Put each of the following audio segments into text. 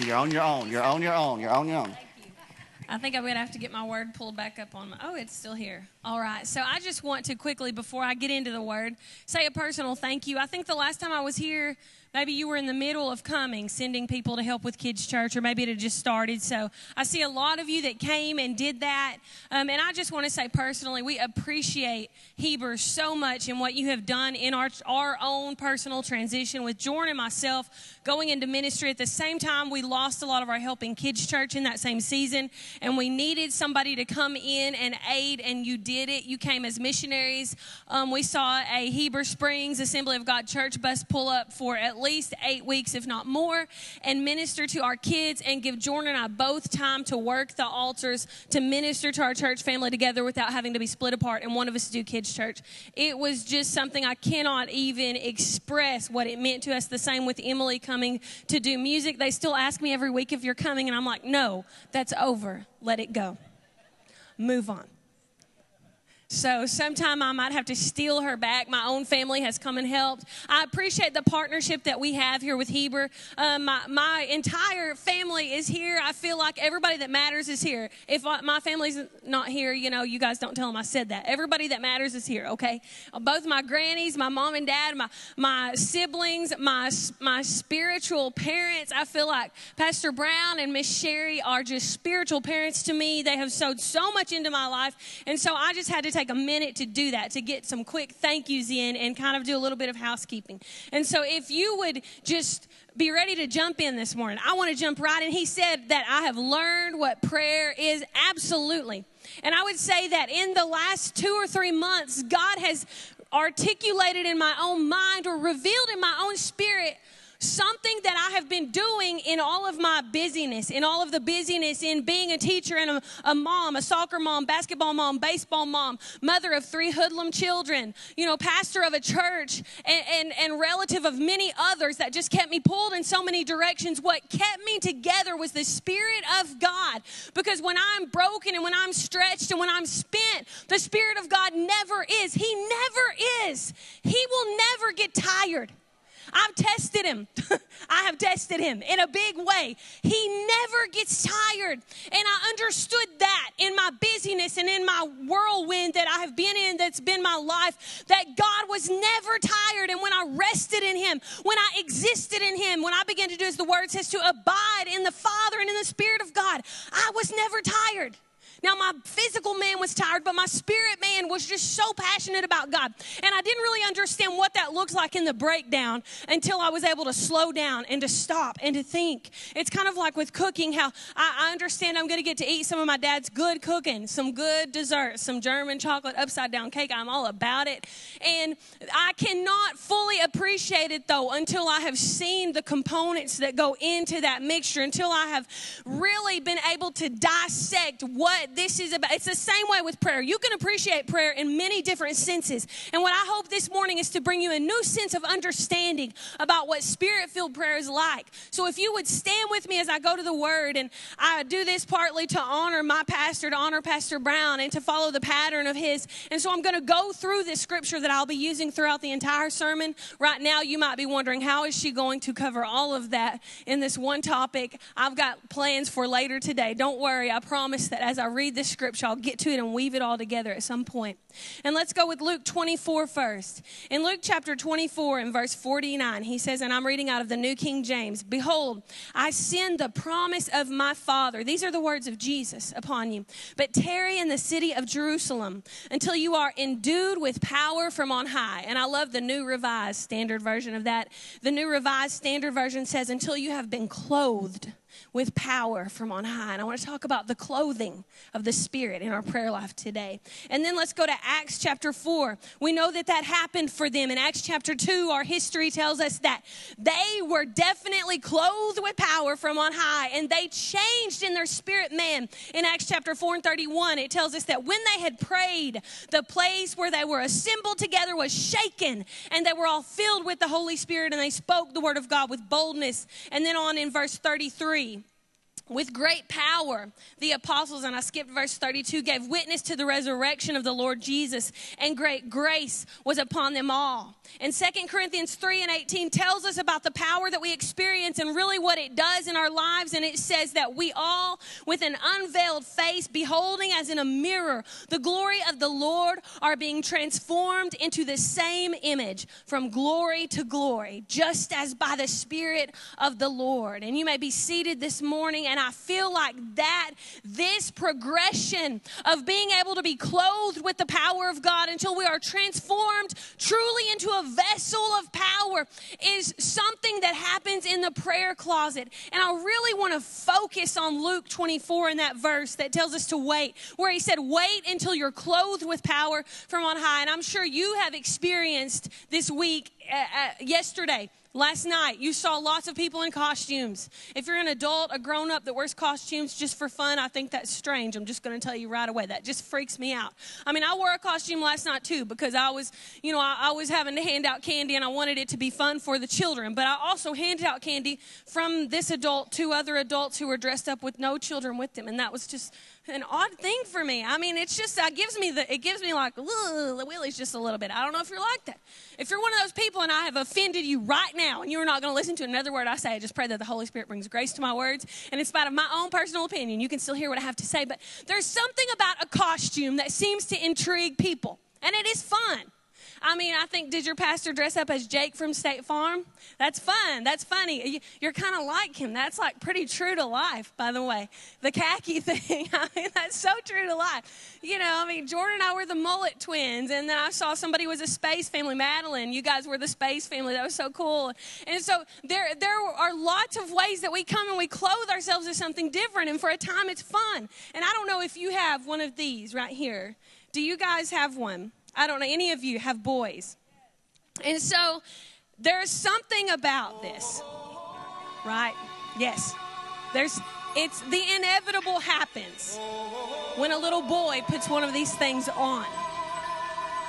You're on your own. You're on your own. You're on your own. I think I'm going to have to get my word pulled back up on my. Oh, it's still here. All right. So I just want to quickly, before I get into the word, say a personal thank you. I think the last time I was here, maybe you were in the middle of coming, sending people to help with kids' church, or maybe it had just started. So I see a lot of you that came and did that. Um, and I just want to say personally, we appreciate Heber so much in what you have done in our, our own personal transition with Jordan and myself going into ministry. At the same time, we lost a lot of our help in kids' church in that same season, and we needed somebody to come in and aid, and you did it. You came as missionaries. Um, we saw a Heber Springs Assembly of God church bus pull up for at least eight weeks, if not more, and minister to our kids and give Jordan and I both time to work the altars to minister to our church family together without having to be split apart and one of us do kids' church. It was just something I cannot even express what it meant to us. The same with Emily coming to do music. They still ask me every week if you're coming, and I'm like, no, that's over. Let it go. Move on. So sometime I might have to steal her back. My own family has come and helped. I appreciate the partnership that we have here with Heber. Um, my, my entire family is here. I feel like everybody that matters is here. If my family's not here, you know, you guys don't tell them I said that. Everybody that matters is here, okay? Both my grannies, my mom and dad, my, my siblings, my, my spiritual parents. I feel like Pastor Brown and Miss Sherry are just spiritual parents to me. They have sowed so much into my life. And so I just had to take take a minute to do that, to get some quick thank yous in and kind of do a little bit of housekeeping. And so if you would just be ready to jump in this morning, I want to jump right in. He said that I have learned what prayer is absolutely. And I would say that in the last two or three months, God has articulated in my own mind or revealed in my own spirit something that I have been doing in all of my busyness, in all of the busyness in being a teacher and a, a mom, a soccer mom, basketball mom, baseball mom, mother of three hoodlum children, you know, pastor of a church, and, and, and relative of many others that just kept me pulled in so many directions. What kept me together was the Spirit of God. Because when I'm broken and when I'm stretched and when I'm spent, the Spirit of God never is. He never is. He will never get tired. I've tested him. I have tested him in a big way. He never gets tired. And I understood that in my busyness and in my whirlwind that I have been in, that's been my life, that God was never tired. And when I rested in him, when I existed in him, when I began to do as the word says, to abide in the Father and in the Spirit of God, I was never tired. Now, my physical man was tired, but my spirit man was just so passionate about God. And I didn't really understand what that looks like in the breakdown until I was able to slow down and to stop and to think. It's kind of like with cooking, how I, I understand I'm going to get to eat some of my dad's good cooking, some good dessert, some German chocolate upside down cake. I'm all about it. And I cannot fully appreciate it though until I have seen the components that go into that mixture, until I have really been able to dissect what this is about. It's the same way with prayer. You can appreciate prayer in many different senses. And what I hope this morning is to bring you a new sense of understanding about what spirit filled prayer is like. So if you would stand with me as I go to the word, and I do this partly to honor my pastor, to honor Pastor Brown, and to follow the pattern of his. And so I'm going to go through this scripture that I'll be using throughout the entire sermon. Right now, you might be wondering, how is she going to cover all of that in this one topic? I've got plans for later today. Don't worry, I promise that as I read read the scripture. I'll get to it and weave it all together at some point. And let's go with Luke 24 first. In Luke chapter 24 and verse 49, he says, and I'm reading out of the New King James Behold, I send the promise of my Father. These are the words of Jesus upon you. But tarry in the city of Jerusalem until you are endued with power from on high. And I love the New Revised Standard version of that. The New Revised Standard version says, until you have been clothed with power from on high. And I want to talk about the clothing of the Spirit in our prayer life today. And then let's go to Acts chapter 4. We know that that happened for them. In Acts chapter 2, our history tells us that they were definitely clothed with power from on high and they changed in their spirit man. In Acts chapter 4 and 31, it tells us that when they had prayed, the place where they were assembled together was shaken and they were all filled with the Holy Spirit and they spoke the word of God with boldness. And then on in verse 33, with great power, the apostles, and I skipped verse 32, gave witness to the resurrection of the Lord Jesus, and great grace was upon them all. And 2 Corinthians 3 and 18 tells us about the power that we experience and really what it does in our lives. And it says that we all, with an unveiled face, beholding as in a mirror the glory of the Lord, are being transformed into the same image from glory to glory, just as by the Spirit of the Lord. And you may be seated this morning and I feel like that, this progression of being able to be clothed with the power of God until we are transformed truly into a vessel of power is something that happens in the prayer closet. And I really want to focus on Luke 24 in that verse that tells us to wait, where he said, Wait until you're clothed with power from on high. And I'm sure you have experienced this week, uh, uh, yesterday Last night, you saw lots of people in costumes. If you're an adult, a grown up that wears costumes just for fun, I think that's strange. I'm just going to tell you right away. That just freaks me out. I mean, I wore a costume last night too because I was, you know, I, I was having to hand out candy and I wanted it to be fun for the children. But I also handed out candy from this adult to other adults who were dressed up with no children with them. And that was just an odd thing for me. I mean, it's just that gives me the it gives me like the willies just a little bit. I don't know if you're like that. If you're one of those people and I have offended you right now and you're not going to listen to another word I say, I just pray that the Holy Spirit brings grace to my words. And in spite of my own personal opinion, you can still hear what I have to say. But there's something about a costume that seems to intrigue people, and it is fun. I mean, I think, did your pastor dress up as Jake from State Farm? That's fun. That's funny. You're kind of like him. That's like pretty true to life, by the way. The khaki thing, I mean, that's so true to life. You know, I mean, Jordan and I were the mullet twins, and then I saw somebody was a space family, Madeline. You guys were the space family. That was so cool. And so there, there are lots of ways that we come and we clothe ourselves as something different, and for a time it's fun. And I don't know if you have one of these right here. Do you guys have one? I don't know, any of you have boys. And so there's something about this, right? Yes. There's, it's the inevitable happens when a little boy puts one of these things on.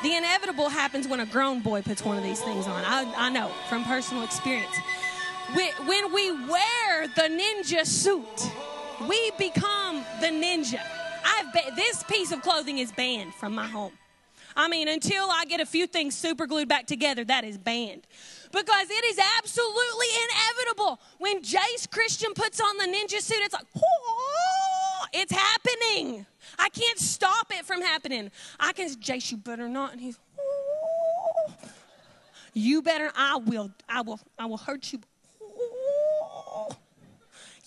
The inevitable happens when a grown boy puts one of these things on. I, I know from personal experience. When we wear the ninja suit, we become the ninja. I've this piece of clothing is banned from my home. I mean, until I get a few things super glued back together, that is banned. Because it is absolutely inevitable. When Jace Christian puts on the ninja suit, it's like, oh, it's happening. I can't stop it from happening. I can, say, Jace, you better not. And he's, oh, you better, I will, I will, I will hurt you. Oh,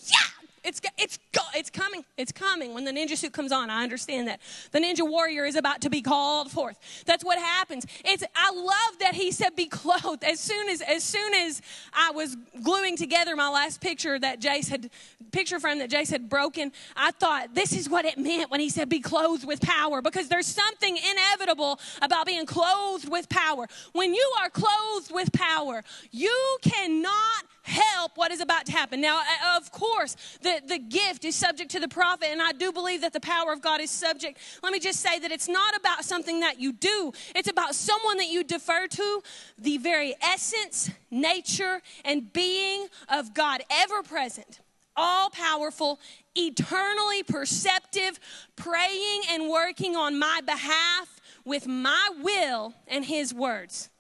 yeah. It's, it's, it's coming. It's coming. When the ninja suit comes on, I understand that. The ninja warrior is about to be called forth. That's what happens. It's, I love that he said be clothed. As soon as, as soon as I was gluing together my last picture that Jace had, picture frame that Jace had broken, I thought this is what it meant when he said be clothed with power because there's something inevitable about being clothed with power. When you are clothed with power, you cannot help what is about to happen. Now, uh, of course, the, the gift is subject to the prophet, and I do believe that the power of God is subject. Let me just say that it's not about something that you do, it's about someone that you defer to, the very essence, nature, and being of God, ever present, all powerful, eternally perceptive, praying and working on my behalf with my will and his words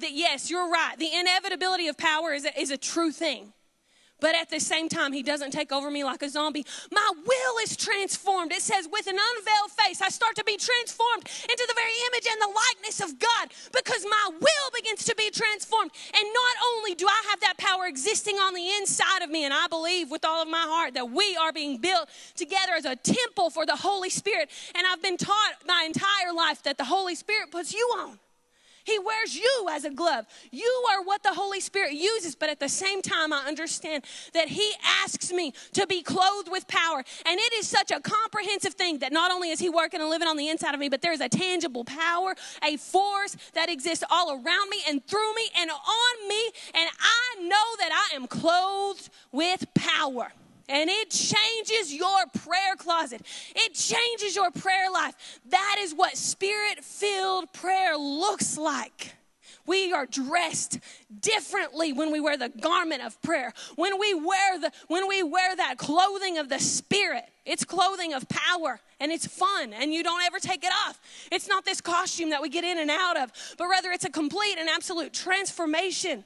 that yes, you're right. The inevitability of power is a, is a true thing. But at the same time, he doesn't take over me like a zombie. My will is transformed. It says, with an unveiled face, I start to be transformed into the very image and the likeness of God because my will begins to be transformed. And not only do I have that power existing on the inside of me, and I believe with all of my heart that we are being built together as a temple for the Holy Spirit. And I've been taught my entire life that the Holy Spirit puts you on. He wears you as a glove. You are what the Holy Spirit uses, but at the same time, I understand that He asks me to be clothed with power. And it is such a comprehensive thing that not only is He working and living on the inside of me, but there is a tangible power, a force that exists all around me and through me and on me. And I know that I am clothed with power and it changes your prayer closet. It changes your prayer life. That is what spirit filled prayer looks like We are dressed differently when we wear the garment of prayer. When we wear the when we wear that clothing of the spirit. It's clothing of power and it's fun and you don't ever take it off. It's not this costume that we get in and out of, but rather it's a complete and absolute transformation.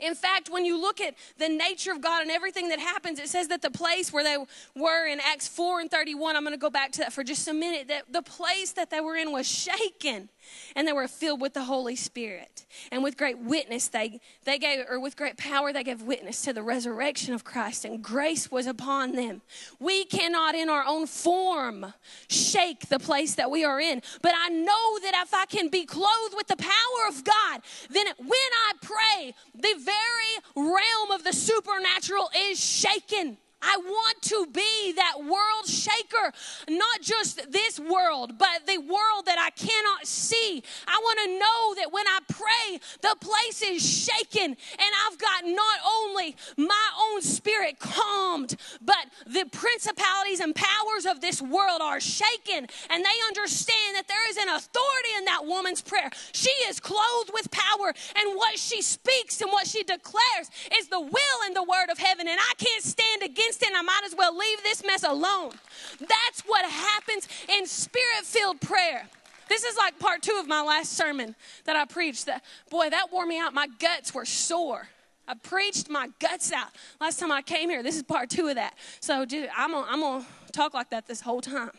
In fact, when you look at the nature of God and everything that happens, it says that the place where they were in Acts 4 and 31, I'm going to go back to that for just a minute, that the place that they were in was shaken and they were filled with the Holy Spirit. And with great witness, they, they gave, or with great power, they gave witness to the resurrection of Christ, and grace was upon them. We cannot, in our own form, shake the place that we are in. But I know that if I can be clothed with the power of God, then when I pray, the very realm of the supernatural is shaken. I want to be that world shaker, not just this world, but the world that I cannot see. I want to know that when I pray, the place is shaken and I've got not only my own spirit calmed, but the principalities and powers of this world are shaken and they understand that there is an authority in that woman's prayer. She is clothed with power and what she speaks and what she declares is the will and the word of heaven and I can't stand against instant, I might as well leave this mess alone. That's what happens in spirit filled prayer. This is like part two of my last sermon that I preached. That boy, that wore me out. My guts were sore. I preached my guts out last time I came here. This is part two of that. So dude, I'm gonna, I'm gonna talk like that this whole time.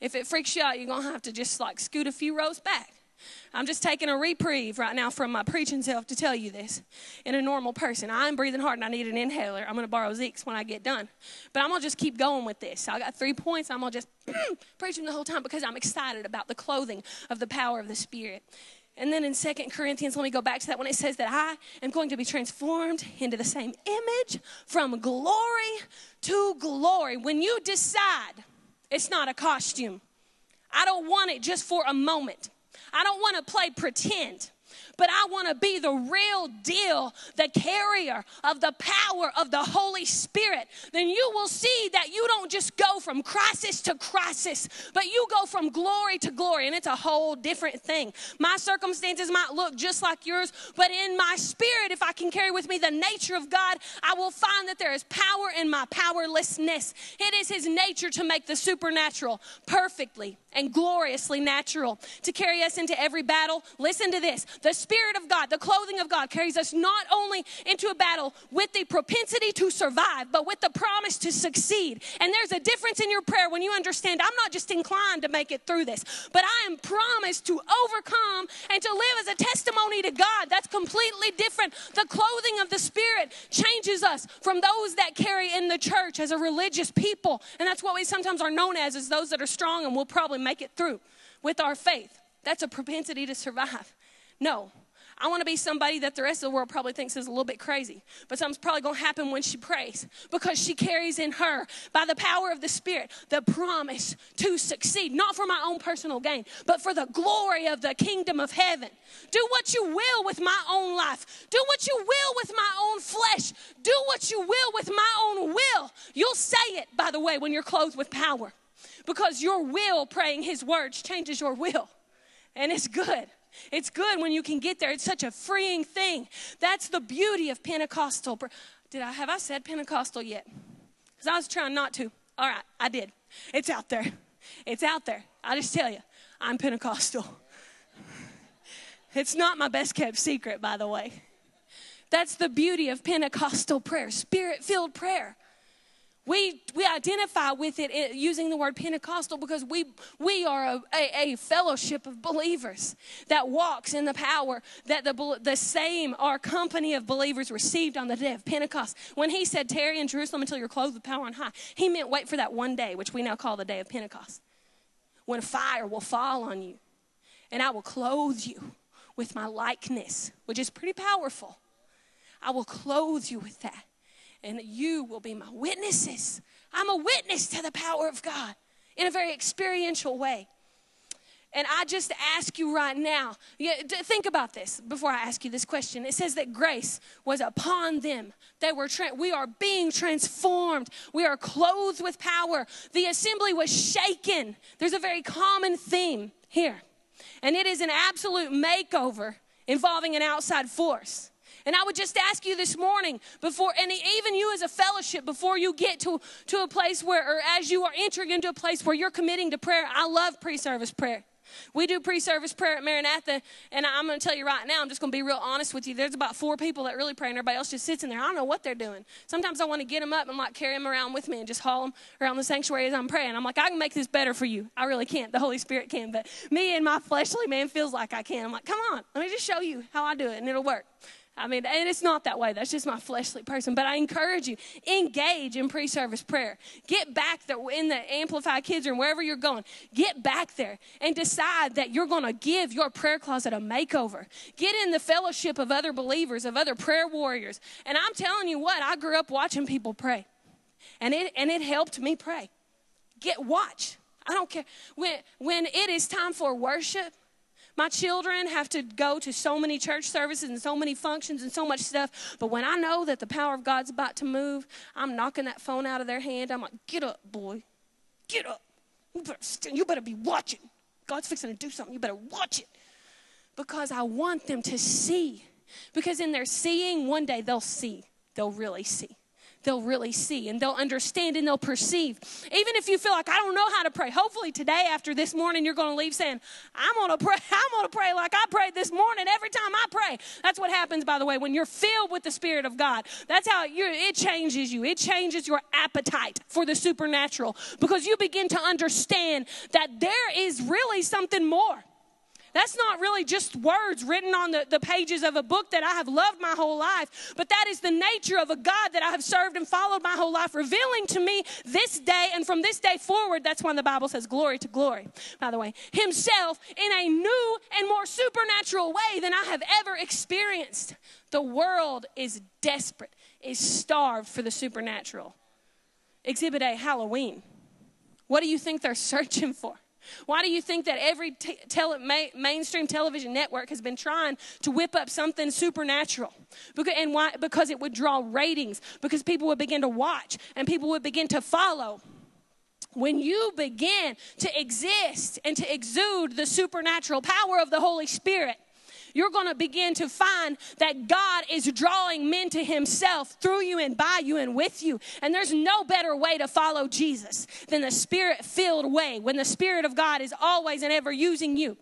If it freaks you out, you're gonna have to just like scoot a few rows back. I'm just taking a reprieve right now from my preaching self to tell you this. In a normal person, I'm breathing hard and I need an inhaler. I'm going to borrow Zeke's when I get done. But I'm going to just keep going with this. I got three points. I'm going to just preach the whole time because I'm excited about the clothing of the power of the Spirit. And then in Second Corinthians, let me go back to that when it says that I am going to be transformed into the same image from glory to glory. When you decide it's not a costume, I don't want it just for a moment. I don't want to play pretend but I want to be the real deal, the carrier of the power of the Holy Spirit, then you will see that you don't just go from crisis to crisis, but you go from glory to glory, and it's a whole different thing. My circumstances might look just like yours, but in my spirit, if I can carry with me the nature of God, I will find that there is power in my powerlessness. It is His nature to make the supernatural perfectly and gloriously natural, to carry us into every battle. Listen to this the Spirit of God, the clothing of God, carries us not only into a battle with the propensity to survive, but with the promise to succeed. And there's a difference in your prayer when you understand I'm not just inclined to make it through this, but I am promised to overcome and to live as a testimony to God. That's completely different. The clothing of the Spirit changes us from those that carry in the church as a religious people. And that's what we sometimes are known as, as those that are strong and will probably make it through with our faith. That's a propensity to survive. No. I want to be somebody that the rest of the world probably thinks is a little bit crazy. But something's probably going to happen when she prays because she carries in her, by the power of the Spirit, the promise to succeed, not for my own personal gain, but for the glory of the kingdom of heaven. Do what you will with my own life. Do what you will with my own flesh. Do what you will with my own will. You'll say it, by the way, when you're clothed with power because your will, praying His words, changes your will. And it's good. It's good when you can get there. It's such a freeing thing. That's the beauty of Pentecostal. Did I have I said Pentecostal yet? Because I was trying not to. All right, I did. It's out there. It's out there. I just tell you, I'm Pentecostal. It's not my best kept secret, by the way. That's the beauty of Pentecostal prayer, spirit filled prayer. We, we identify with it using the word Pentecostal because we, we are a, a, a, fellowship of believers that walks in the power that the, the same, our company of believers received on the day of Pentecost. When he said, Tarry in Jerusalem until you're clothed with power on high, he meant wait for that one day, which we now call the day of Pentecost, when fire will fall on you and I will clothe you with my likeness, which is pretty powerful. I will clothe you with that and you will be my witnesses. I'm a witness to the power of God in a very experiential way. And I just ask you right now, think about this before I ask you this question. It says that grace was upon them. They were tra- we are being transformed. We are clothed with power. The assembly was shaken. There's a very common theme here. And it is an absolute makeover involving an outside force. And I would just ask you this morning before, and even you as a fellowship, before you get to, to a place where, or as you are entering into a place where you're committing to prayer, I love pre service prayer. We do pre service prayer at Maranatha, and I'm going to tell you right now, I'm just going to be real honest with you. There's about four people that really pray, and everybody else just sits in there. I don't know what they're doing. Sometimes I want to get them up and like carry them around with me and just haul them around the sanctuary as I'm praying. I'm like, I can make this better for you. I really can't. The Holy Spirit can, but me and my fleshly man feels like I can. I'm like, come on, let me just show you how I do it, and it'll work. I mean, and it's not that way. That's just my fleshly person. But I encourage you, engage in pre service prayer. Get back there in the Amplified Kids Room, wherever you're going. Get back there and decide that you're going to give your prayer closet a makeover. Get in the fellowship of other believers, of other prayer warriors. And I'm telling you what, I grew up watching people pray, and it, and it helped me pray. Get watch. I don't care. When, when it is time for worship, my children have to go to so many church services and so many functions and so much stuff. But when I know that the power of God's about to move, I'm knocking that phone out of their hand. I'm like, get up, boy. Get up. You better, stand. you better be watching. God's fixing to do something. You better watch it. Because I want them to see. Because in their seeing, one day they'll see. They'll really see they'll really see and they'll understand and they'll perceive. Even if you feel like I don't know how to pray, hopefully today after this morning you're going to leave saying, I'm going to pray. I'm going to pray like I prayed this morning every time I pray. That's what happens by the way when you're filled with the spirit of God. That's how it changes you. It changes your appetite for the supernatural because you begin to understand that there is really something more. That's not really just words written on the, the pages of a book that I have loved my whole life, but that is the nature of a God that I have served and followed my whole life, revealing to me this day and from this day forward. That's when the Bible says glory to glory, by the way, Himself in a new and more supernatural way than I have ever experienced. The world is desperate, is starved for the supernatural. Exhibit A Halloween. What do you think they're searching for? Why do you think that every t- tele- ma- mainstream television network has been trying to whip up something supernatural? Because, and why? Because it would draw ratings, because people would begin to watch and people would begin to follow. When you begin to exist and to exude the supernatural power of the Holy Spirit, you're going to begin to find that God is drawing men to Himself through you and by you and with you. And there's no better way to follow Jesus than the Spirit filled way when the Spirit of God is always and ever using you.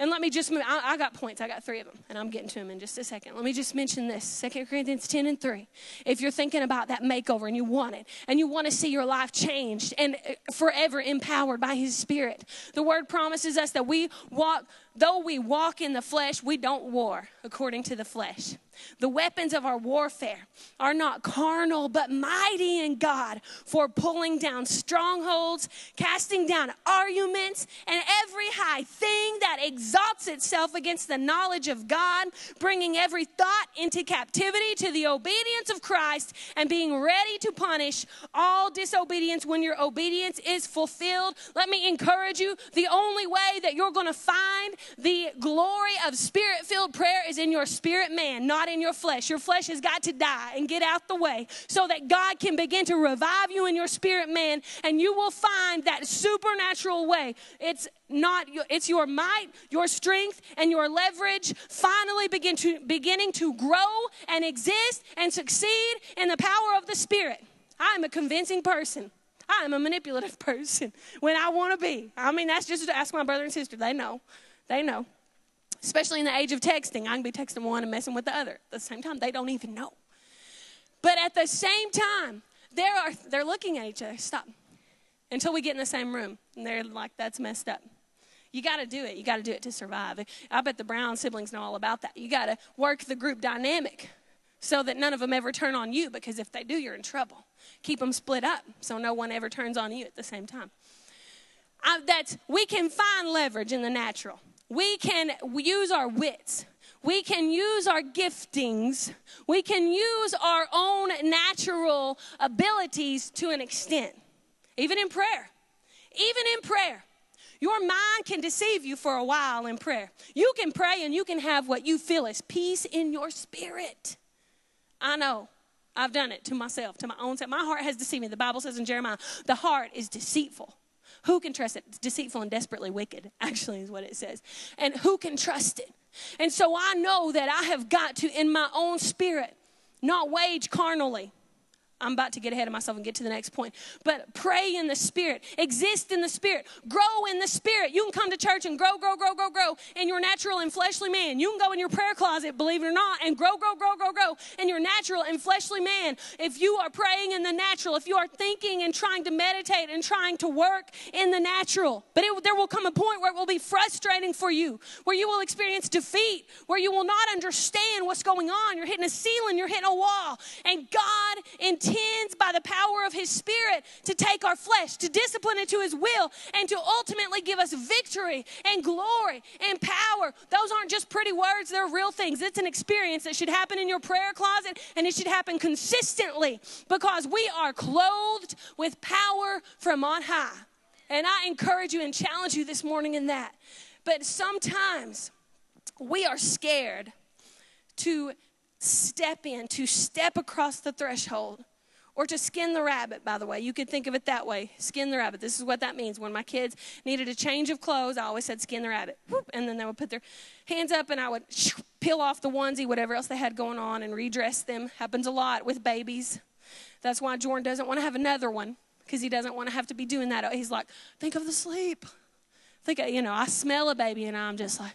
And let me just, I, I, got points. I got three of them, and I'm getting to them in just a second. Let me just mention this Second Corinthians 10 and 3. If you're thinking about that makeover and you want it, and you want to see your life changed and uh, forever empowered by His Spirit, the word promises us that we walk though we walk in the flesh, we don't war according to the flesh. The weapons of our warfare are not carnal, but mighty in God for pulling down strongholds, casting down arguments, and every high thing that exalts itself against the knowledge of God, bringing every thought into captivity to the obedience of Christ, and being ready to punish all disobedience when your obedience is fulfilled. Let me encourage you the only way that you're going to find the glory of spirit filled prayer is in your spirit man, not in your flesh. Your flesh has got to die and get out the way so that God can begin to revive you in your spirit man and you will find that supernatural way. It's not it's your might, your strength and your leverage finally begin to beginning to grow and exist and succeed in the power of the spirit. I am a convincing person. I am a manipulative person when I want to be. I mean, that's just to ask my brother and sister. They know. They know. Especially in the age of texting, I can be texting one and messing with the other. At the same time, they don't even know. But at the same time, there are, they're looking at each other. Stop. Until we get in the same room. And they're like, that's messed up. You got to do it. You got to do it to survive. I bet the Brown siblings know all about that. You got to work the group dynamic so that none of them ever turn on you because if they do, you're in trouble. Keep them split up so no one ever turns on you at the same time. I, that's, we can find leverage in the natural we can use our wits. We can use our giftings. We can use our own natural abilities to an extent, even in prayer. Even in prayer. Your mind can deceive you for a while in prayer. You can pray and you can have what you feel is peace in your spirit. I know. I've done it to myself, to my own self. My heart has deceived me. The Bible says in Jeremiah, the heart is deceitful Who can trust it? It's deceitful and desperately wicked, actually, is what it says. And who can trust it? And so I know that I have got to, in my own spirit, not wage carnally I'm about to get ahead of myself and get to the next point. But pray in the Spirit, exist in the Spirit, grow in the Spirit. You can come to church and grow, grow, grow, grow, grow in your natural and fleshly man. You can go in your prayer closet, believe it or not, and grow, grow, grow, grow, grow in your natural and fleshly man. If you are praying in the natural, if you are thinking and trying to meditate and trying to work in the natural, but it, there will come a point where it will be frustrating for you, where you will experience defeat, where you will not understand what's going on. You're hitting a ceiling, you're hitting a wall, and God intends intends by the power of His Spirit to take our flesh, to discipline it to His will, and to ultimately give us victory and glory and power. Those aren't just pretty words, they're real things. It's an experience that should happen in your prayer closet and it should happen consistently because we are clothed with power from on high. And I encourage you and challenge you this morning in that. But sometimes we are scared to step in, to step across the threshold or to skin the rabbit, by the way. You could think of it that way skin the rabbit. This is what that means. When my kids needed a change of clothes, I always said skin the rabbit. And then they would put their hands up and I would peel off the onesie, whatever else they had going on, and redress them. Happens a lot with babies. That's why Jordan doesn't want to have another one because he doesn't want to have to be doing that. He's like, think of the sleep. Think, you know, I smell a baby and I'm just like,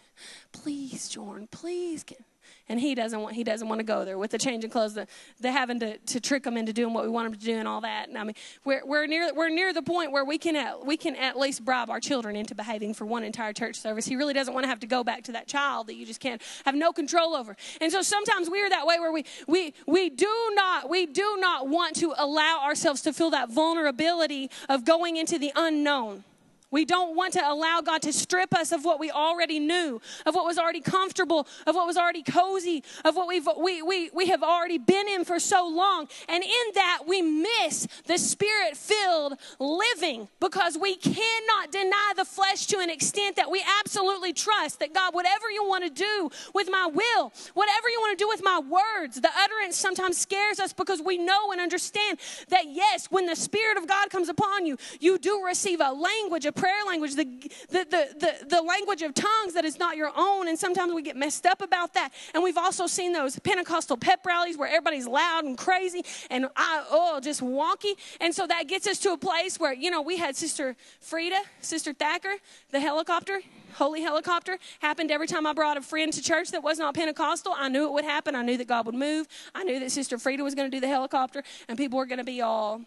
please, Jordan, please. Get and he doesn't want he doesn't want to go there with the changing clothes the, the having to, to trick him into doing what we want him to do and all that. And i mean we're, we're near we're near the point where we can at, we can at least bribe our children into behaving for one entire church service. He really doesn't want to have to go back to that child that you just can't have no control over. And so sometimes we're that way where we we we do not we do not want to allow ourselves to feel that vulnerability of going into the unknown we don't want to allow God to strip us of what we already knew, of what was already comfortable, of what was already cozy, of what we've, we, we, we have already been in for so long. And in that, we miss the spirit filled living because we cannot deny the flesh to an extent that we absolutely trust that God, whatever you want to do with my will, whatever you want to do with my words, the utterance sometimes scares us because we know and understand that, yes, when the Spirit of God comes upon you, you do receive a language, a prayer language, the, the, the, the, the language of tongues that is not your own. And sometimes we get messed up about that. And we've also seen those Pentecostal pep rallies where everybody's loud and crazy and I, oh, just wonky. And so that gets us to a place where, you know, we had Sister Frida, Sister Thacker, the helicopter holy helicopter happened every time I brought a friend to church that was not Pentecostal. I knew it would happen. I knew that God would move. I knew that Sister Frida was going to do the helicopter, and people were going to be all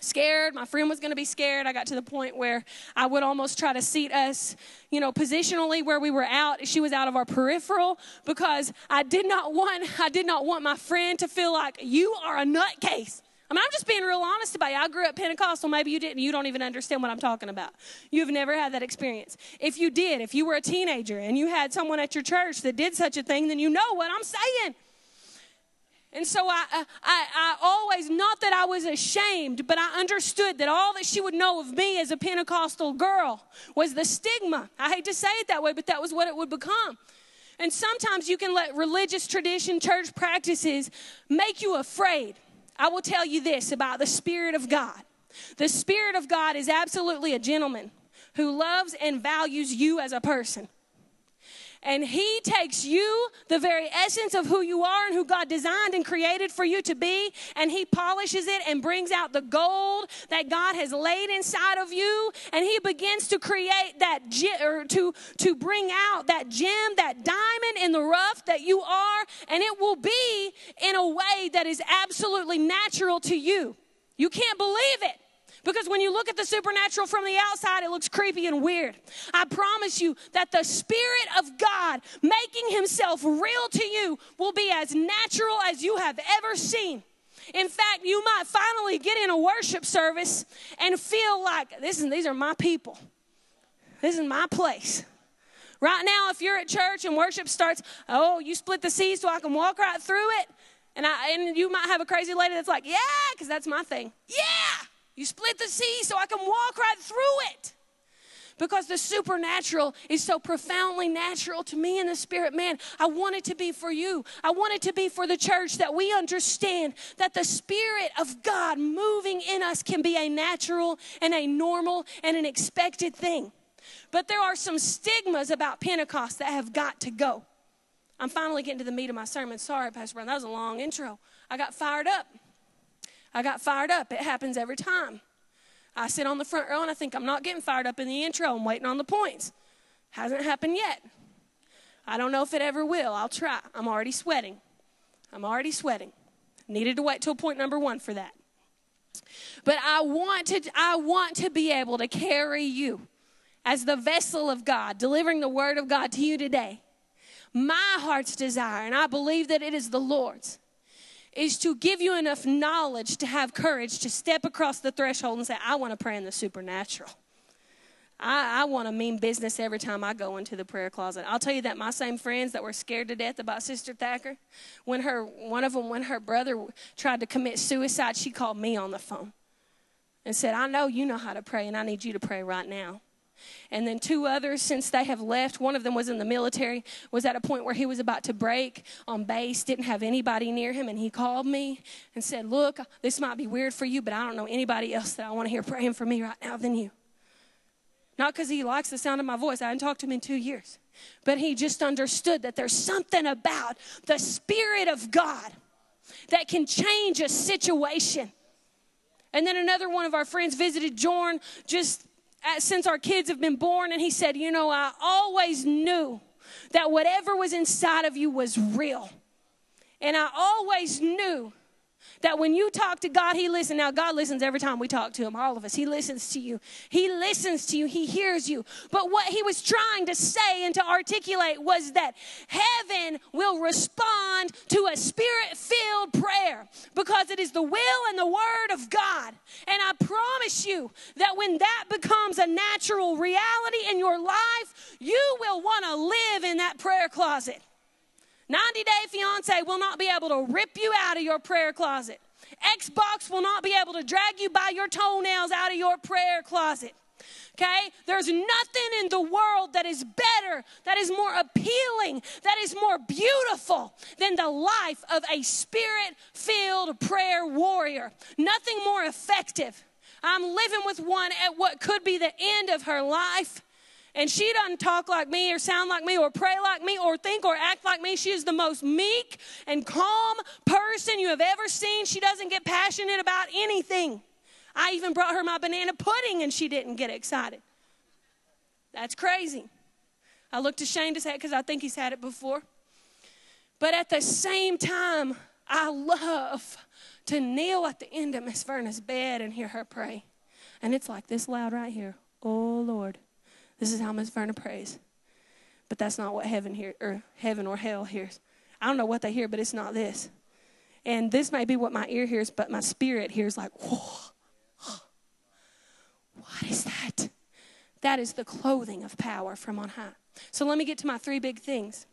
scared. My friend was going to be scared. I got to the point where I would almost try to seat us, you know, positionally where we were out. She was out of our peripheral because I did not want I did not want my friend to feel like you are a nutcase. I mean, I'm just being real honest about you. I grew up Pentecostal. Maybe you didn't. You don't even understand what I'm talking about. You've never had that experience. If you did, if you were a teenager and you had someone at your church that did such a thing, then you know what I'm saying. And so I, uh, I, I always, not that I was ashamed, but I understood that all that she would know of me as a Pentecostal girl was the stigma. I hate to say it that way, but that was what it would become. And sometimes you can let religious tradition, church practices make you afraid. I will tell you this about the Spirit of God the Spirit of God is absolutely a gentleman who loves and values you as a person. And He takes you, the very essence of who you are and who God designed and created for you to be, and He polishes it and brings out the gold that God has laid inside of you. And He begins to create that, or to, to bring out that gem, that diamond in the rough that you are. And it will be in a way that is absolutely natural to you. You can't believe it. Because when you look at the supernatural from the outside, it looks creepy and weird. I promise you that the Spirit of God making Himself real to you will be as natural as you have ever seen. In fact, you might finally get in a worship service and feel like this is, these are my people. This is my place. Right now, if you're at church and worship starts, oh, you split the sea so I can walk right through it. And, I, and you might have a crazy lady that's like, yeah, because that's my thing. Yeah. You split the sea so I can walk right through it. because the supernatural is so profoundly natural to me in the spirit. Man, I want it to be for you. I want it to be for the church that we understand that the Spirit of God moving in us can be a natural and a normal and an expected thing. But there are some stigmas about Pentecost that have got to go. I'm finally getting to the meat of my sermon. Sorry, Pastor Brown, that was a long intro. I got fired up. I got fired up. It happens every time. I sit on the front row and I think I'm not getting fired up in the intro. I'm waiting on the points. Hasn't happened yet. I don't know if it ever will. I'll try. I'm already sweating. I'm already sweating. Needed to wait till point number one for that. But I want to, I want to be able to carry you as the vessel of God, delivering the word of God to you today. My heart's desire, and I believe that it is the Lord's, is to give you enough knowledge to have courage to step across the threshold and say, I want to pray in the supernatural. I, I want to mean business every time I go into the prayer closet. I'll tell you that my same friends that were scared to death about Sister Thacker, when her one of them, when her brother tried to commit suicide, she called me on the phone and said, I know you know how to pray, and I need you to pray right now. And then two others, since they have left, one of them was in the military, was at a point where he was about to break on base, didn't have anybody near him, and he called me and said, Look, this might be weird for you, but I don't know anybody else that I want to hear praying for me right now than you. Not because he likes the sound of my voice, I hadn't talked to him in two years, but he just understood that there's something about the Spirit of God that can change a situation. And then another one of our friends visited Jorn just Uh, since our kids have been born, and he said, You know, I always knew that whatever was inside of you was real. And I always knew that when you talk to God, He listens. Now, God listens every time we talk to Him, all of us. He listens to you. He listens to you. He hears you. But what He was trying to say and to articulate was that heaven will respond to a spirit filled prayer because it is the will and the word of God. And I promise you that when that becomes a natural reality in your life, you will want to live in that prayer closet. 90 Day Fiance will not be able to rip you out of your prayer closet. Xbox will not be able to drag you by your toenails out of your prayer closet. Okay? There's nothing in the world that is better, that is more appealing, that is more beautiful than the life of a spirit filled prayer warrior. Nothing more effective. I'm living with one at what could be the end of her life and she doesn't talk like me or sound like me or pray like me or think or act like me. She is the most meek and calm person you have ever seen. She doesn't get passionate about anything. I even brought her my banana pudding and she didn't get excited. That's crazy. I looked ashamed to say it because I think he's had it before. But at the same time, I love to kneel at the end of Miss Verna's bed and hear her pray. And it's like this loud right here. Oh Lord. This is how Miss Verna prays. But that's not what heaven hear or heaven or hell hears. I don't know what they hear, but it's not this. And this may be what my ear hears, but my spirit hears like, whoa. What is that? That is the clothing of power from on high. So let me get to my three big things.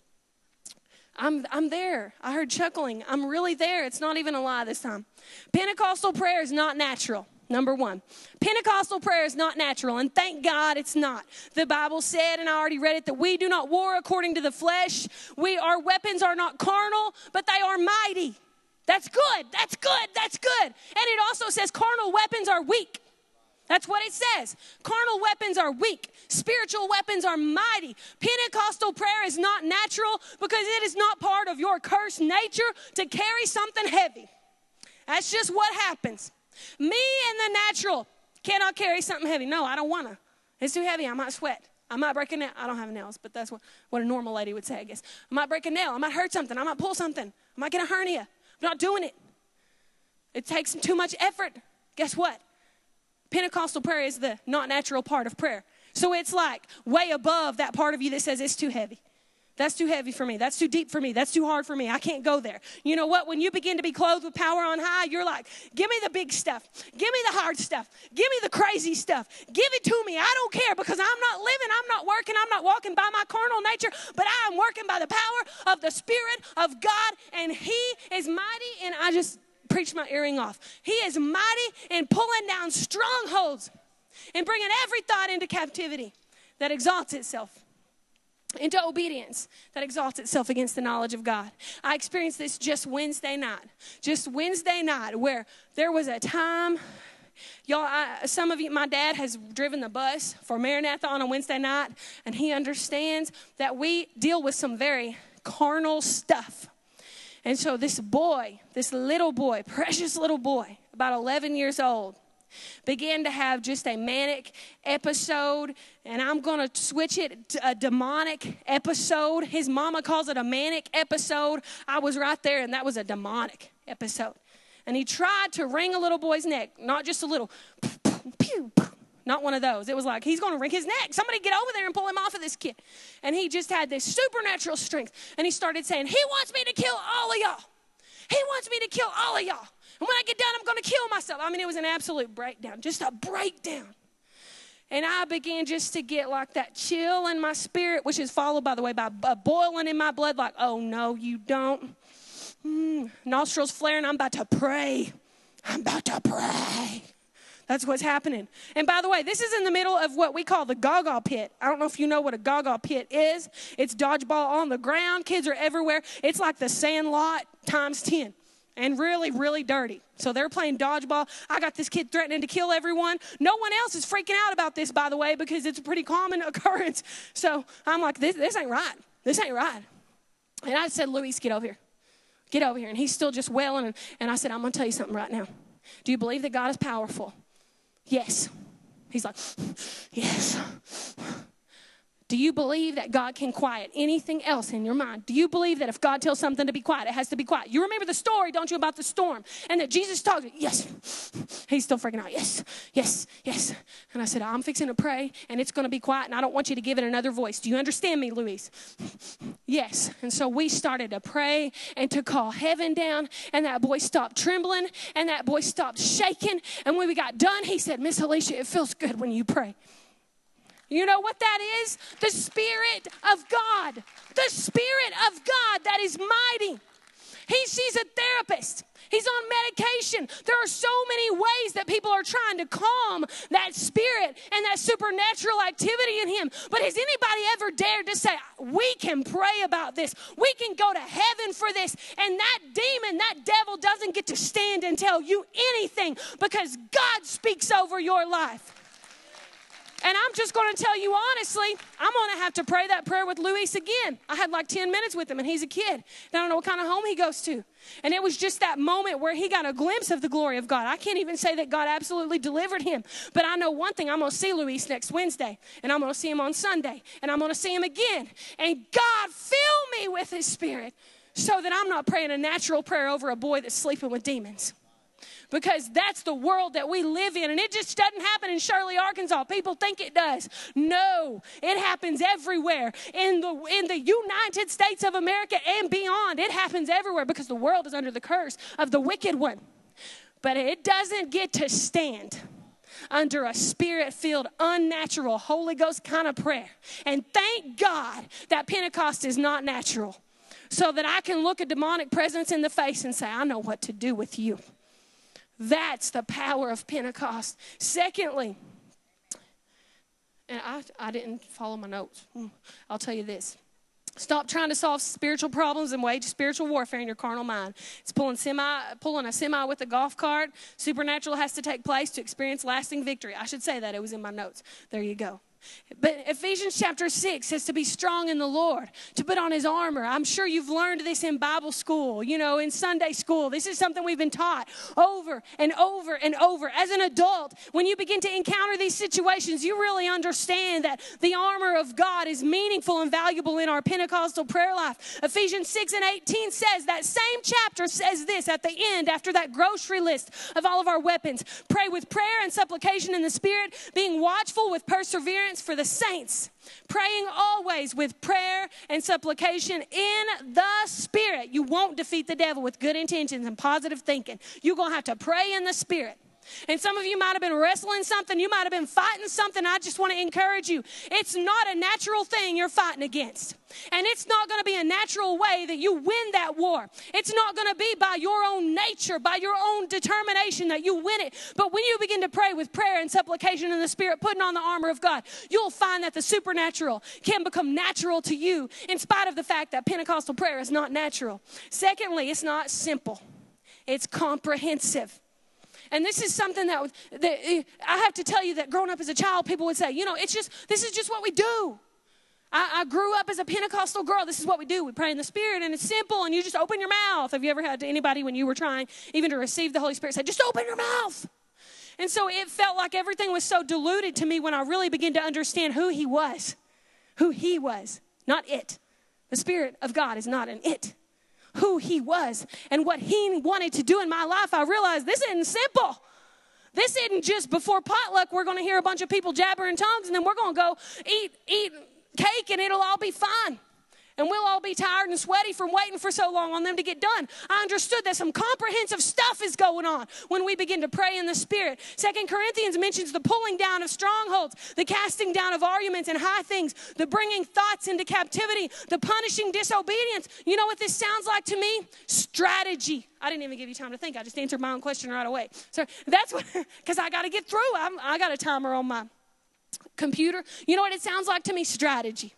I'm, I'm there. I heard chuckling. I'm really there. It's not even a lie this time. Pentecostal prayer is not natural. Number one, Pentecostal prayer is not natural, and thank God it's not. The Bible said, and I already read it, that we do not war according to the flesh. We our weapons are not carnal, but they are mighty. That's good. That's good. That's good. And it also says carnal weapons are weak. That's what it says. Carnal weapons are weak. Spiritual weapons are mighty. Pentecostal prayer is not natural because it is not part of your cursed nature to carry something heavy. That's just what happens. Me in the natural cannot carry something heavy. No, I don't want to. It's too heavy. I might sweat. I might break a nail. I don't have nails, but that's what, what a normal lady would say, I guess. I might break a nail. I might hurt something. I might pull something. I might get a hernia. I'm not doing it. It takes too much effort. Guess what? Pentecostal prayer is the not natural part of prayer. So it's like way above that part of you that says it's too heavy. That's too heavy for me. That's too deep for me. That's too hard for me. I can't go there. You know what? When you begin to be clothed with power on high, you're like, give me the big stuff. Give me the hard stuff. Give me the crazy stuff. Give it to me. I don't care because I'm not living, I'm not working, I'm not walking by my carnal nature, but I am working by the power of the Spirit of God, and He is mighty. And I just preached my earring off. He is mighty in pulling down strongholds and bringing every thought into captivity. that exalts itself into obedience that exalts itself against the knowledge of God. I experienced this just Wednesday night. Just Wednesday night, where there was a time. Y'all, I, some of you, my dad has driven the bus for Maranatha on a Wednesday night, and he understands that we deal with some very carnal stuff. And so, this boy, this little boy, precious little boy, about 11 years old, began to have just a manic episode, and I'm going to switch it to a demonic episode. His mama calls it a manic episode. I was right there, and that was a demonic episode. And he tried to wring a little boy's neck, not just a little pew, not one of those. It was like, he's going to wring his neck. Somebody get over there and pull him off of this kid. And he just had this supernatural strength. And he started saying, He wants me to kill all of y'all. He wants me to kill all of y'all. And when I get done, I'm going to kill myself. I mean, it was an absolute breakdown, just a breakdown. And I began just to get like that chill in my spirit, which is followed, by the way, by a boiling in my blood, like, oh no, you don't. Mm, nostrils flaring, I'm about to pray. I'm about to pray. That's what's happening. And by the way, this is in the middle of what we call the gaga pit. I don't know if you know what a gaga pit is. It's dodgeball on the ground. Kids are everywhere. It's like the sand lot times 10 and really, really dirty. So they're playing dodgeball. I got this kid threatening to kill everyone. No one else is freaking out about this, by the way, because it's a pretty common occurrence. So I'm like, this, this ain't right. This ain't right. And I said, Luis, get over here. Get over here. And he's still just wailing. And, and I said, I'm going to tell you something right now. Do you believe that God is powerful? Yes. He's like, Yes. Do you believe that God can quiet anything else in your mind? Do you believe that if God tells something to be quiet, it has to be quiet? You remember the story, don't you, about the storm? And that Jesus talked, yes. He's still freaking out. Yes, yes, yes. And I said, I'm fixing to pray, and it's going to be quiet, and I don't want you to give it another voice. Do you understand me, Luis? yes. And so we started to pray and to call heaven down, and that boy stopped trembling, and that boy stopped shaking. And when we got done, he said, Miss Alicia, it feels good when you pray. You know what that is? The Spirit of God. The Spirit of God that is mighty. He, he's a therapist. He's on medication. There are so many ways that people are trying to calm that spirit and that supernatural activity in him. But has anybody ever dared to say, We can pray about this? We can go to heaven for this. And that demon, that devil doesn't get to stand and tell you anything because God speaks over your life. And I'm just going to tell you honestly, I'm going to have to pray that prayer with Luis again. I had like 10 minutes with him, and he's a kid. And I don't know what kind of home he goes to. And it was just that moment where he got a glimpse of the glory of God. I can't even say that God absolutely delivered him. But I know one thing I'm going to see Luis next Wednesday, and I'm going to see him on Sunday, and I'm going to see him again. And God, fill me with his spirit so that I'm not praying a natural prayer over a boy that's sleeping with demons because that's the world that we live in. And it just doesn't happen in Shirley, Arkansas. People think it does. No, it happens everywhere in the, in the United States of America and beyond. It happens everywhere because the world is under the curse of the wicked one. But it doesn't get to stand under a spirit filled, unnatural, Holy Ghost kind of prayer. And thank God that Pentecost is not natural so that I can look a demonic presence in the face and say, I know what to do with you. That's the power of Pentecost. Secondly, and I, I didn't follow my notes. Hmm, I'll tell you this. Stop trying to solve spiritual problems and wage spiritual warfare in your carnal mind. It's pulling semi, pulling a semi with a golf cart. Supernatural has to take place to experience lasting victory. I should say that it was in my notes. There you go. But Ephesians chapter 6 says to be strong in the Lord, to put on his armor. I'm sure you've learned this in Bible school, you know, in Sunday school. This is something we've been taught over and over and over. As an adult, when you begin to encounter these situations, you really understand that the armor of God is meaningful and valuable in our Pentecostal prayer life. Ephesians 6 and 18 says that same chapter says this at the end, after that grocery list of all of our weapons pray with prayer and supplication in the Spirit, being watchful with perseverance for the saints, praying always with prayer and supplication in the Spirit. You won't defeat the devil with good intentions and positive thinking. You're going to have to pray in the Spirit. And some of you might have been wrestling something, you might have been fighting something. I just want to encourage you. It's not a natural thing you're fighting against. And it's not going to be a natural way that you win that war. It's not going to be by your own nature, by your own determination that you win it. But when you begin to pray with prayer and supplication in the Spirit, putting on the armor of God, you'll find that the supernatural can become natural to you in spite of the fact that Pentecostal prayer is not natural. Secondly, it's not simple, it's comprehensive. And this is something that, that eh, I have to tell you that growing up as a child, people would say, you know, it's just, this is just what we do. I, I, grew up as a Pentecostal girl. This is what we do. We pray in the Spirit, and it's simple, and you just open your mouth. Have you ever had to anybody when you were trying even to receive the Holy Spirit say, just open your mouth? And so it felt like everything was so diluted to me when I really began to understand who He was. Who He was, not it. The Spirit of God is not an it who he was and what he wanted to do in my life, I realized this isn't simple. This isn't just before potluck, we're going to hear a bunch of people jabber in tongues and then we're going to go eat, eat cake and it'll all be fine and we'll all be tired and sweaty from waiting for so long on them to get done. I understood that some comprehensive stuff is going on when we begin to pray in the Spirit. Second Corinthians mentions the pulling down of strongholds, the casting down of arguments and high things, the bringing thoughts into captivity, the punishing disobedience. You know what this sounds like to me? Strategy. I didn't even give you time to think. I just answered my own question right away. So that's what, because I got to get through. I'm, I got a timer on my computer. You know what it sounds like to me? Strategy.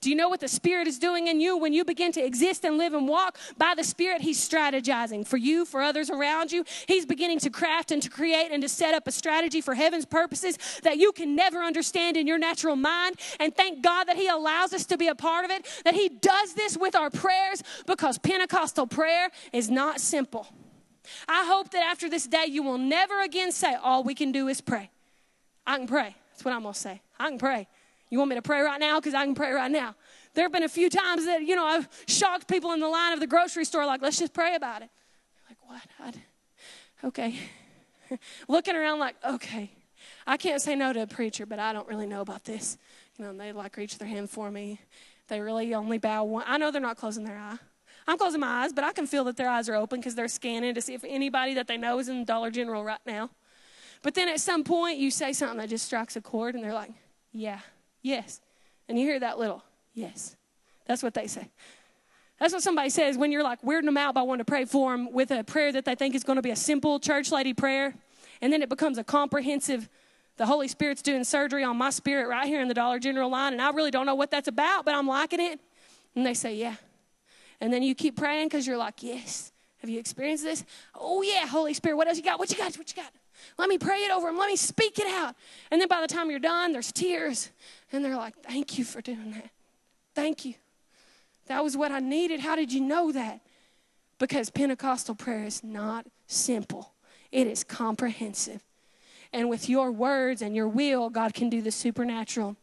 Do you know what the Spirit is doing in you when you begin to exist and live and walk by the Spirit? He's strategizing for you, for others around you. He's beginning to craft and to create and to set up a strategy for heaven's purposes that you can never understand in your natural mind. And thank God that He allows us to be a part of it, that He does this with our prayers because Pentecostal prayer is not simple. I hope that after this day, you will never again say, All we can do is pray. I can pray. That's what I'm going to say. I can pray. You want me to pray right now? Because I can pray right now. There have been a few times that, you know, I've shocked people in the line of the grocery store, like, let's just pray about it. Like, what? I'd, okay. Looking around, like, okay. I can't say no to a preacher, but I don't really know about this. You know, and they like reach their hand for me. They really only bow one. I know they're not closing their eye. I'm closing my eyes, but I can feel that their eyes are open because they're scanning to see if anybody that they know is in Dollar General right now. But then at some point, you say something that just strikes a chord, and they're like, yeah. Yes. And you hear that little, yes. That's what they say. That's what somebody says when you're like weirding them out by wanting to pray for them with a prayer that they think is going to be a simple church lady prayer. And then it becomes a comprehensive, the Holy Spirit's doing surgery on my spirit right here in the Dollar General line. And I really don't know what that's about, but I'm liking it. And they say, yeah. And then you keep praying because you're like, yes. Have you experienced this? Oh, yeah, Holy Spirit. What else you got? What you got? What you got? Let me pray it over them. Let me speak it out. And then by the time you're done, there's tears. And they're like, Thank you for doing that. Thank you. That was what I needed. How did you know that? Because Pentecostal prayer is not simple, it is comprehensive. And with your words and your will, God can do the supernatural.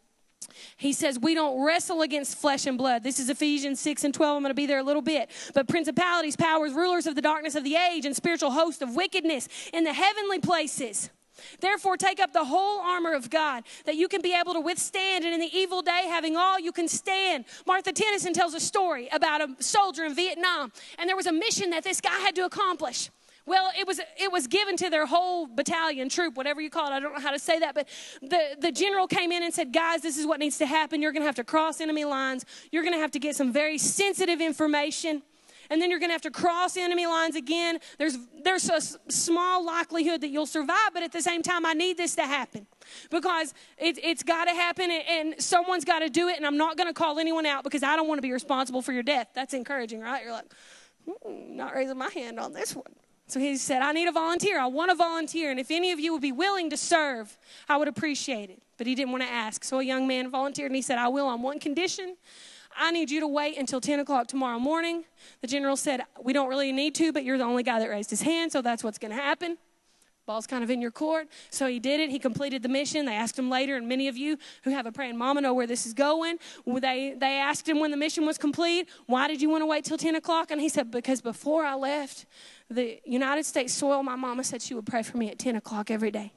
He says, We don't wrestle against flesh and blood. This is Ephesians 6 and 12. I'm going to be there a little bit. But principalities, powers, rulers of the darkness of the age, and spiritual hosts of wickedness in the heavenly places. Therefore, take up the whole armor of God that you can be able to withstand, and in the evil day, having all you can stand. Martha Tennyson tells a story about a soldier in Vietnam, and there was a mission that this guy had to accomplish. Well, it was it was given to their whole battalion, troop, whatever you call it. I don't know how to say that, but the, the general came in and said, Guys, this is what needs to happen. You're gonna have to cross enemy lines. You're gonna have to get some very sensitive information. And then you're gonna have to cross enemy lines again. There's there's a small likelihood that you'll survive, but at the same time, I need this to happen. Because it, it's got to happen and, and someone's got to do it, and I'm not going to call anyone out because I don't want to be responsible for your death. That's encouraging, right? You're like, not raising my hand on this one. So he said, I need a volunteer. I want a volunteer. And if any of you would be willing to serve, I would appreciate it. But he didn't want to ask. So a young man volunteered and he said, I will on one condition. I need you to wait until 10 o'clock tomorrow morning. The general said, We don't really need to, but you're the only guy that raised his hand, so that's what's going to happen. Ball's kind of in your court. So he did it. He completed the mission. They asked him later, and many of you who have a praying mama know where this is going. They, they asked him when the mission was complete, Why did you want to wait till 10 o'clock? And he said, Because before I left, the United States soil, my mama said she would pray for me at 10 o'clock every day.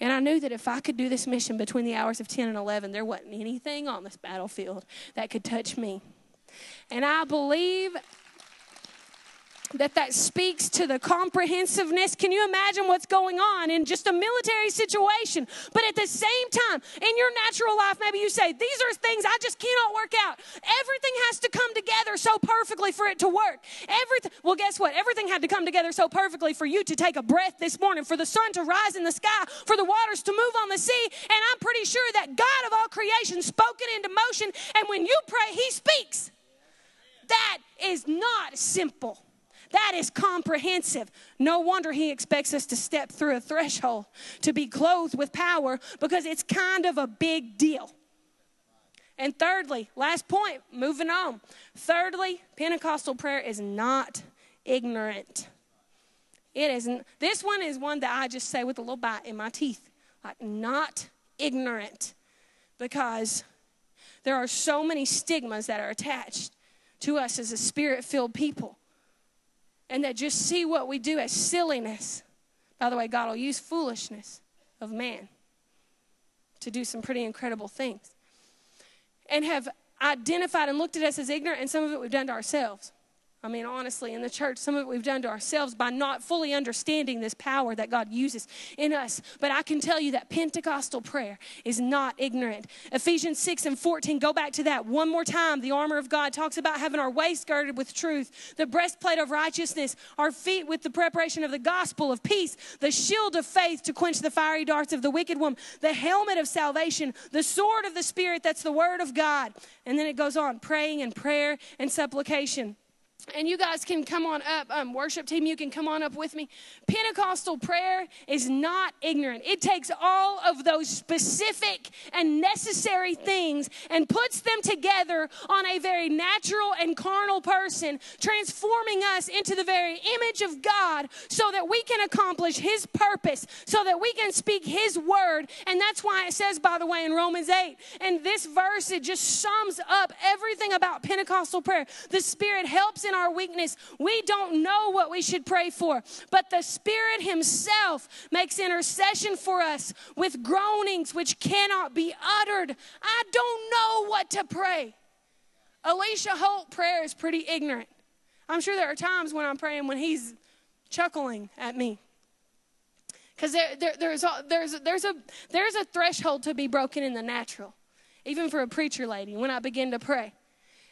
And I knew that if I could do this mission between the hours of 10 and 11, there wasn't anything on this battlefield that could touch me. And I believe that that speaks to the comprehensiveness. Can you imagine what's going on in just a military situation? But at the same time, in your natural life, maybe you say, These are things I just cannot work out. Everything has to come together so perfectly for it to work. Everything, well, guess what? Everything had to come together so perfectly for you to take a breath this morning, for the sun to rise in the sky, for the waters to move on the sea. And I'm pretty sure that God of all creation spoke it into motion. And when you pray, He speaks. That is not simple. That is comprehensive. No wonder he expects us to step through a threshold to be clothed with power because it's kind of a big deal. And thirdly, last point, moving on. Thirdly, Pentecostal prayer is not ignorant. It isn't. This one is one that I just say with a little bite in my teeth. Like, not ignorant. Because there are so many stigmas that are attached to us as a spirit filled people and that just see what we do as silliness. By the way, God will use foolishness of man to do some pretty incredible things. And have identified and looked at us as ignorant, and some of it we've done to ourselves. I mean, honestly, in the church, some of it we've done to ourselves by not fully understanding this power that God uses in us. But I can tell you that Pentecostal prayer is not ignorant. Ephesians 6 and 14, go back to that one more time. The armor of God talks about having our waist girded with truth, the breastplate of righteousness, our feet with the preparation of the gospel of peace, the shield of faith to quench the fiery darts of the wicked one, the helmet of salvation, the sword of the Spirit, that's the word of God. And then it goes on praying and prayer and supplication and you guys can come on up um, worship team you can come on up with me. Pentecostal prayer is not ignorant. It takes all of those specific and necessary things and puts them together on a very natural and carnal person transforming us into the very image of god so that we can accomplish his purpose so that we can speak his word. And that's why it says by the way in romans 8 and this verse it just sums up everything about pentecostal prayer. The spirit helps in our weakness. We don't know what we should pray for, but the Spirit Himself makes intercession for us with groanings which cannot be uttered. I don't know what to pray. Alicia Holt prayer is pretty ignorant. I'm sure there are times when I'm praying when he's chuckling at me. Because there, there, there's, a, there's, there's, a, there's a threshold to be broken in the natural, even for a preacher lady, when I begin to pray.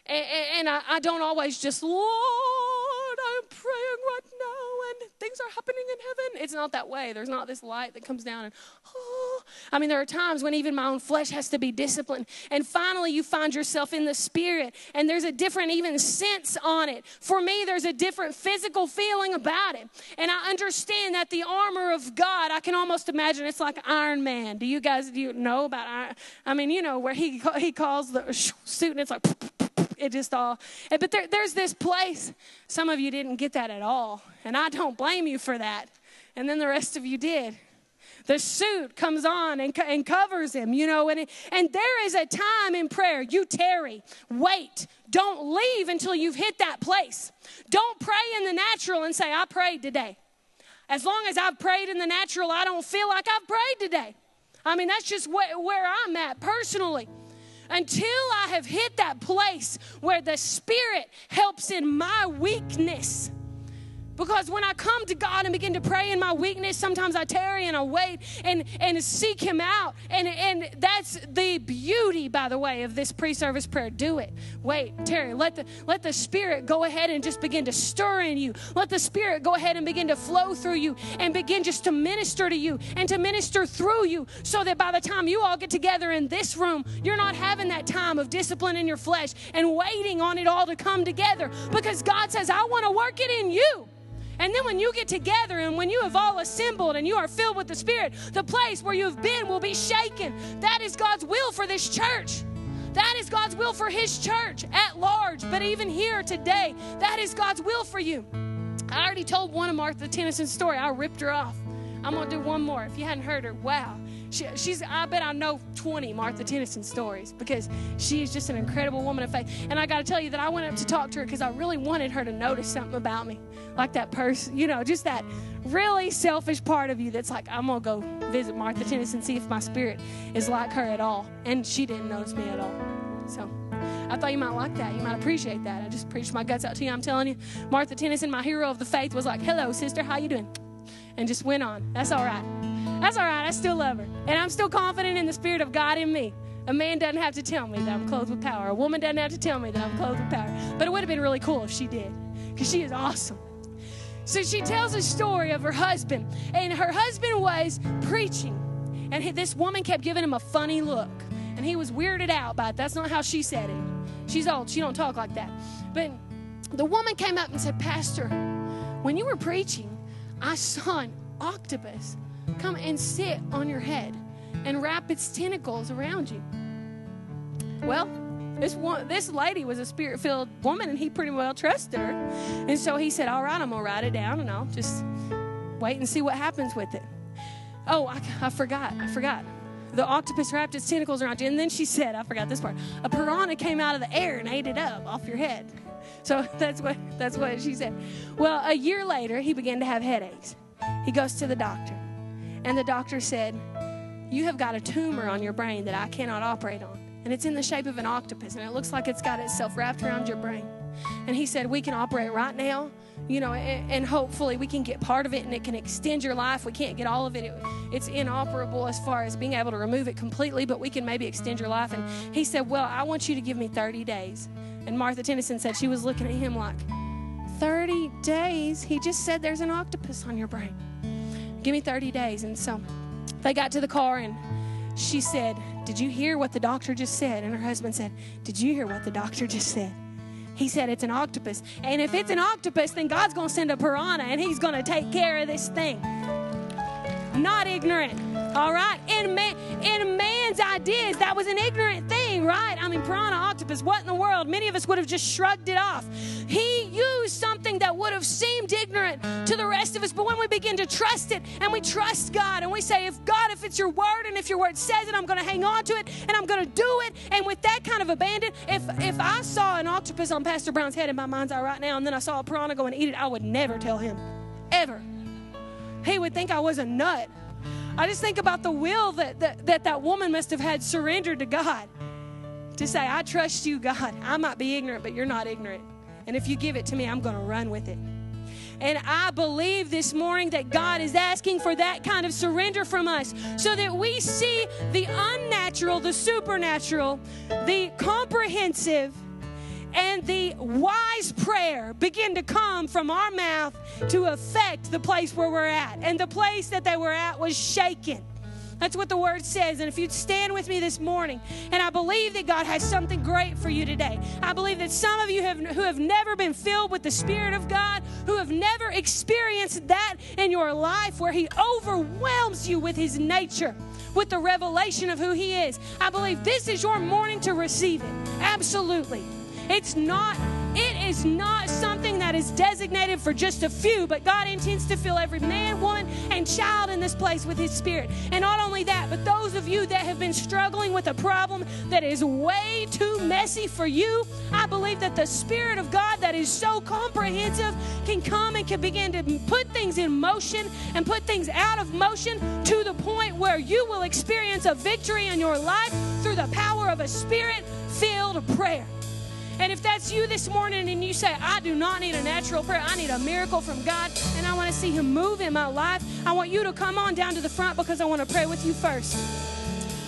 And, and I, I don't always just, Lord, I'm praying right now and things are happening in heaven. It's not that way. There's not this light that comes down and, oh. I mean, there are times when even my own flesh has to be disciplined. And finally, you find yourself in the spirit and there's a different, even sense on it. For me, there's a different physical feeling about it. And I understand that the armor of God, I can almost imagine it's like Iron Man. Do you guys do you know about Iron? I mean, you know, where he, he calls the suit and it's like, it just all, but there, there's this place. Some of you didn't get that at all, and I don't blame you for that. And then the rest of you did. The suit comes on and, and covers him, you know, and, it, and there is a time in prayer. You tarry, wait, don't leave until you've hit that place. Don't pray in the natural and say, I prayed today. As long as I've prayed in the natural, I don't feel like I've prayed today. I mean, that's just wh- where I'm at personally until I have hit that place where the Spirit helps in my weakness. Because when I come to God and begin to pray in my weakness, sometimes I tarry and I wait and, and seek Him out. And, and that's the beauty, by the way, of this pre service prayer. Do it. Wait, tarry, let the, let the Spirit go ahead and just begin to stir in you. Let the Spirit go ahead and begin to flow through you and begin just to minister to you and to minister through you so that by the time you all get together in this room, you're not having that time of discipline in your flesh and waiting on it all to come together. Because God says, I want to work it in you. And then when you get together and when you have all assembled and you are filled with the Spirit, the place where you have been will be shaken. That is God's will for this church. That is God's will for His church at large. But even here today, that is God's will for you. I already told one of Martha Tennyson's story. I ripped her off. I'm going to do one more. If you hadn't heard her, wow. She, she's, I bet I know 20 Martha Tennyson stories because she is just an incredible woman of faith. And I got to tell you that I went up to talk to her because I really wanted her to notice something about me. Like that person, you know, just that really selfish part of you that's like, I'm going to go visit Martha Tennyson, see if my spirit is like her at all. And she didn't notice me at all. So. I thought you might like that. You might appreciate that. I just preached my guts out to you. I'm telling you, Martha Tennyson, my hero of the faith, was like, "Hello, sister, how you doing?" And just went on. That's all right. That's all right. I still love her, and I'm still confident in the Spirit of God in me. A man doesn't have to tell me that I'm clothed with power. A woman doesn't have to tell me that I'm clothed with power. But it would have been really cool if she did, because she is awesome. So she tells a story of her husband, and her husband was preaching, and this woman kept giving him a funny look, and he was weirded out by it. That's not how she said it. She's old. She don't talk like that. But the woman came up and said, "Pastor, when you were preaching, I saw an octopus come and sit on your head and wrap its tentacles around you." Well, this one, this lady was a spirit-filled woman, and he pretty well trusted her. And so he said, "All right, I'm gonna write it down, and I'll just wait and see what happens with it." Oh, I, I forgot. I forgot. The octopus wrapped its tentacles around you, and then she said, "I forgot this part. A piranha came out of the air and ate it up off your head." So that's what that's what she said. Well, a year later, he began to have headaches. He goes to the doctor, and the doctor said, "You have got a tumor on your brain that I cannot operate on." and it's in the shape of an octopus, and it looks like it's got itself wrapped around your brain. And he said, We can operate right now, you know, and, and hopefully we can get part of it and it can extend your life. We can't get all of it. it. It's inoperable as far as being able to remove it completely, but we can maybe extend your life. And he said, Well, I want you to give me 30 days. And Martha Tennyson said she was looking at him like, 30 days? He just said there's an octopus on your brain. Give me 30 days. And so they got to the car and she said, Did you hear what the doctor just said? And her husband said, Did you hear what the doctor just said? He said it's an octopus. And if it's an octopus, then God's going to send a piranha and he's going to take care of this thing. Not ignorant. All right? In man, in man's ideas, that was an ignorant thing, right? I mean, piranha, octopus, what in the world? Many of us would have just shrugged it off. He used something that would have seemed ignorant to the rest of us, but when we begin to trust it and we trust God and we say, if God, if it's your word and if your word says it, I'm going to hang on to it and I'm going to do it. And with that kind of abandon, if if I saw an octopus on Pastor Brown's head in my mind's eye right now, and then I saw a piranha go and eat it, I would never tell him, ever. He would think I was a nut. I just think about the will that that, that, that woman must have had surrendered to God to say, I trust you, God. I might be ignorant, but you're not ignorant. And if you give it to me, I'm going to run with it. And I believe this morning that God is asking for that kind of surrender from us so that we see the unnatural, the supernatural, the comprehensive, and the wise prayer begin to come from our mouth to affect the place where we're at. And the place that they were at was shaken. That's what the word says. And if you'd stand with me this morning, and I believe that God has something great for you today. I believe that some of you have, who have never been filled with the Spirit of God, who have never experienced that in your life where He overwhelms you with His nature, with the revelation of who He is. I believe this is your morning to receive it. Absolutely. It's not it is not something that is designated for just a few, but God intends to fill every man, woman, and child in this place with His Spirit. And not only that, but those of you that have been struggling with a problem that is way too messy for you, I believe that the Spirit of God that is so comprehensive can come and can begin to put things in motion and put things out of motion to the point where you will experience a victory in your life through the power of a Spirit filled prayer. And if that's you this morning and you say, I do not need a natural prayer, I need a miracle from God, and I want to see Him move in my life, I want you to come on down to the front because I want to pray with you first.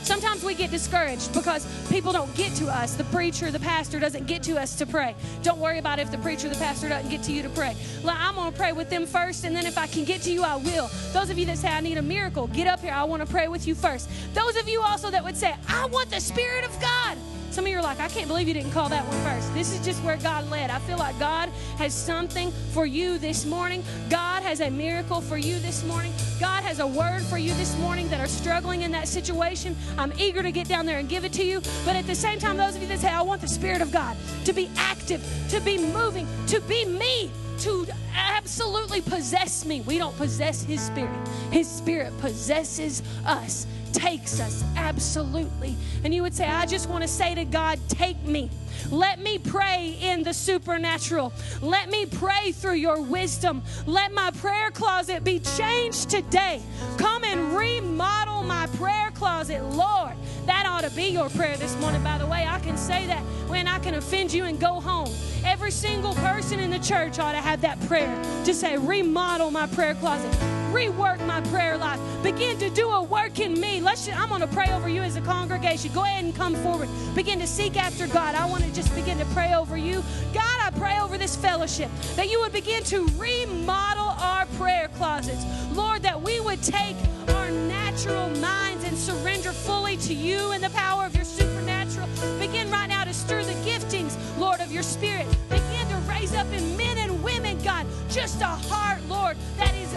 Sometimes we get discouraged because people don't get to us. The preacher, the pastor doesn't get to us to pray. Don't worry about if the preacher, the pastor doesn't get to you to pray. I'm going to pray with them first, and then if I can get to you, I will. Those of you that say, I need a miracle, get up here. I want to pray with you first. Those of you also that would say, I want the Spirit of God. Some of you are like, I can't believe you didn't call that one first. This is just where God led. I feel like God has something for you this morning. God has a miracle for you this morning. God has a word for you this morning that are struggling in that situation. I'm eager to get down there and give it to you. But at the same time, those of you that say, I want the Spirit of God to be active, to be moving, to be me, to absolutely possess me. We don't possess His Spirit, His Spirit possesses us takes us, absolutely. And you would say, I just want to say to God, take me. Let me pray in the supernatural. Let me pray through your wisdom. Let my prayer closet be changed today. Come and remodel my prayer closet, Lord. That ought to be your prayer this morning, by the way. I can say that when I can offend you and go home. Every single person in the church ought to have that prayer to say, remodel my prayer closet rework my prayer life. Begin to do a work in me. Let's. Just, I'm going to pray over you as a congregation. Go ahead and come forward. Begin to seek after God. I want to just begin to pray over you. God, I pray over this fellowship that you would begin to remodel our prayer closets. Lord, that we would take our natural minds and surrender fully to you and the power of your supernatural. Begin right now to stir the giftings, Lord, of your spirit. Begin to raise up in men and women, God, just a heart, Lord, that is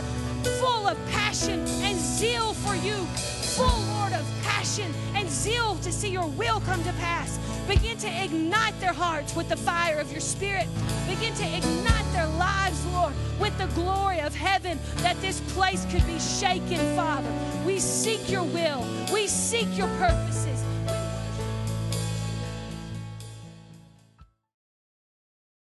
full of passion and zeal for you, full, Lord, of passion and zeal to see your will come to pass. Begin to ignite their hearts with the fire of your spirit. Begin to ignite their lives, Lord, with the glory of heaven, that this place could be shaken, Father. We seek your will, we seek your purposes.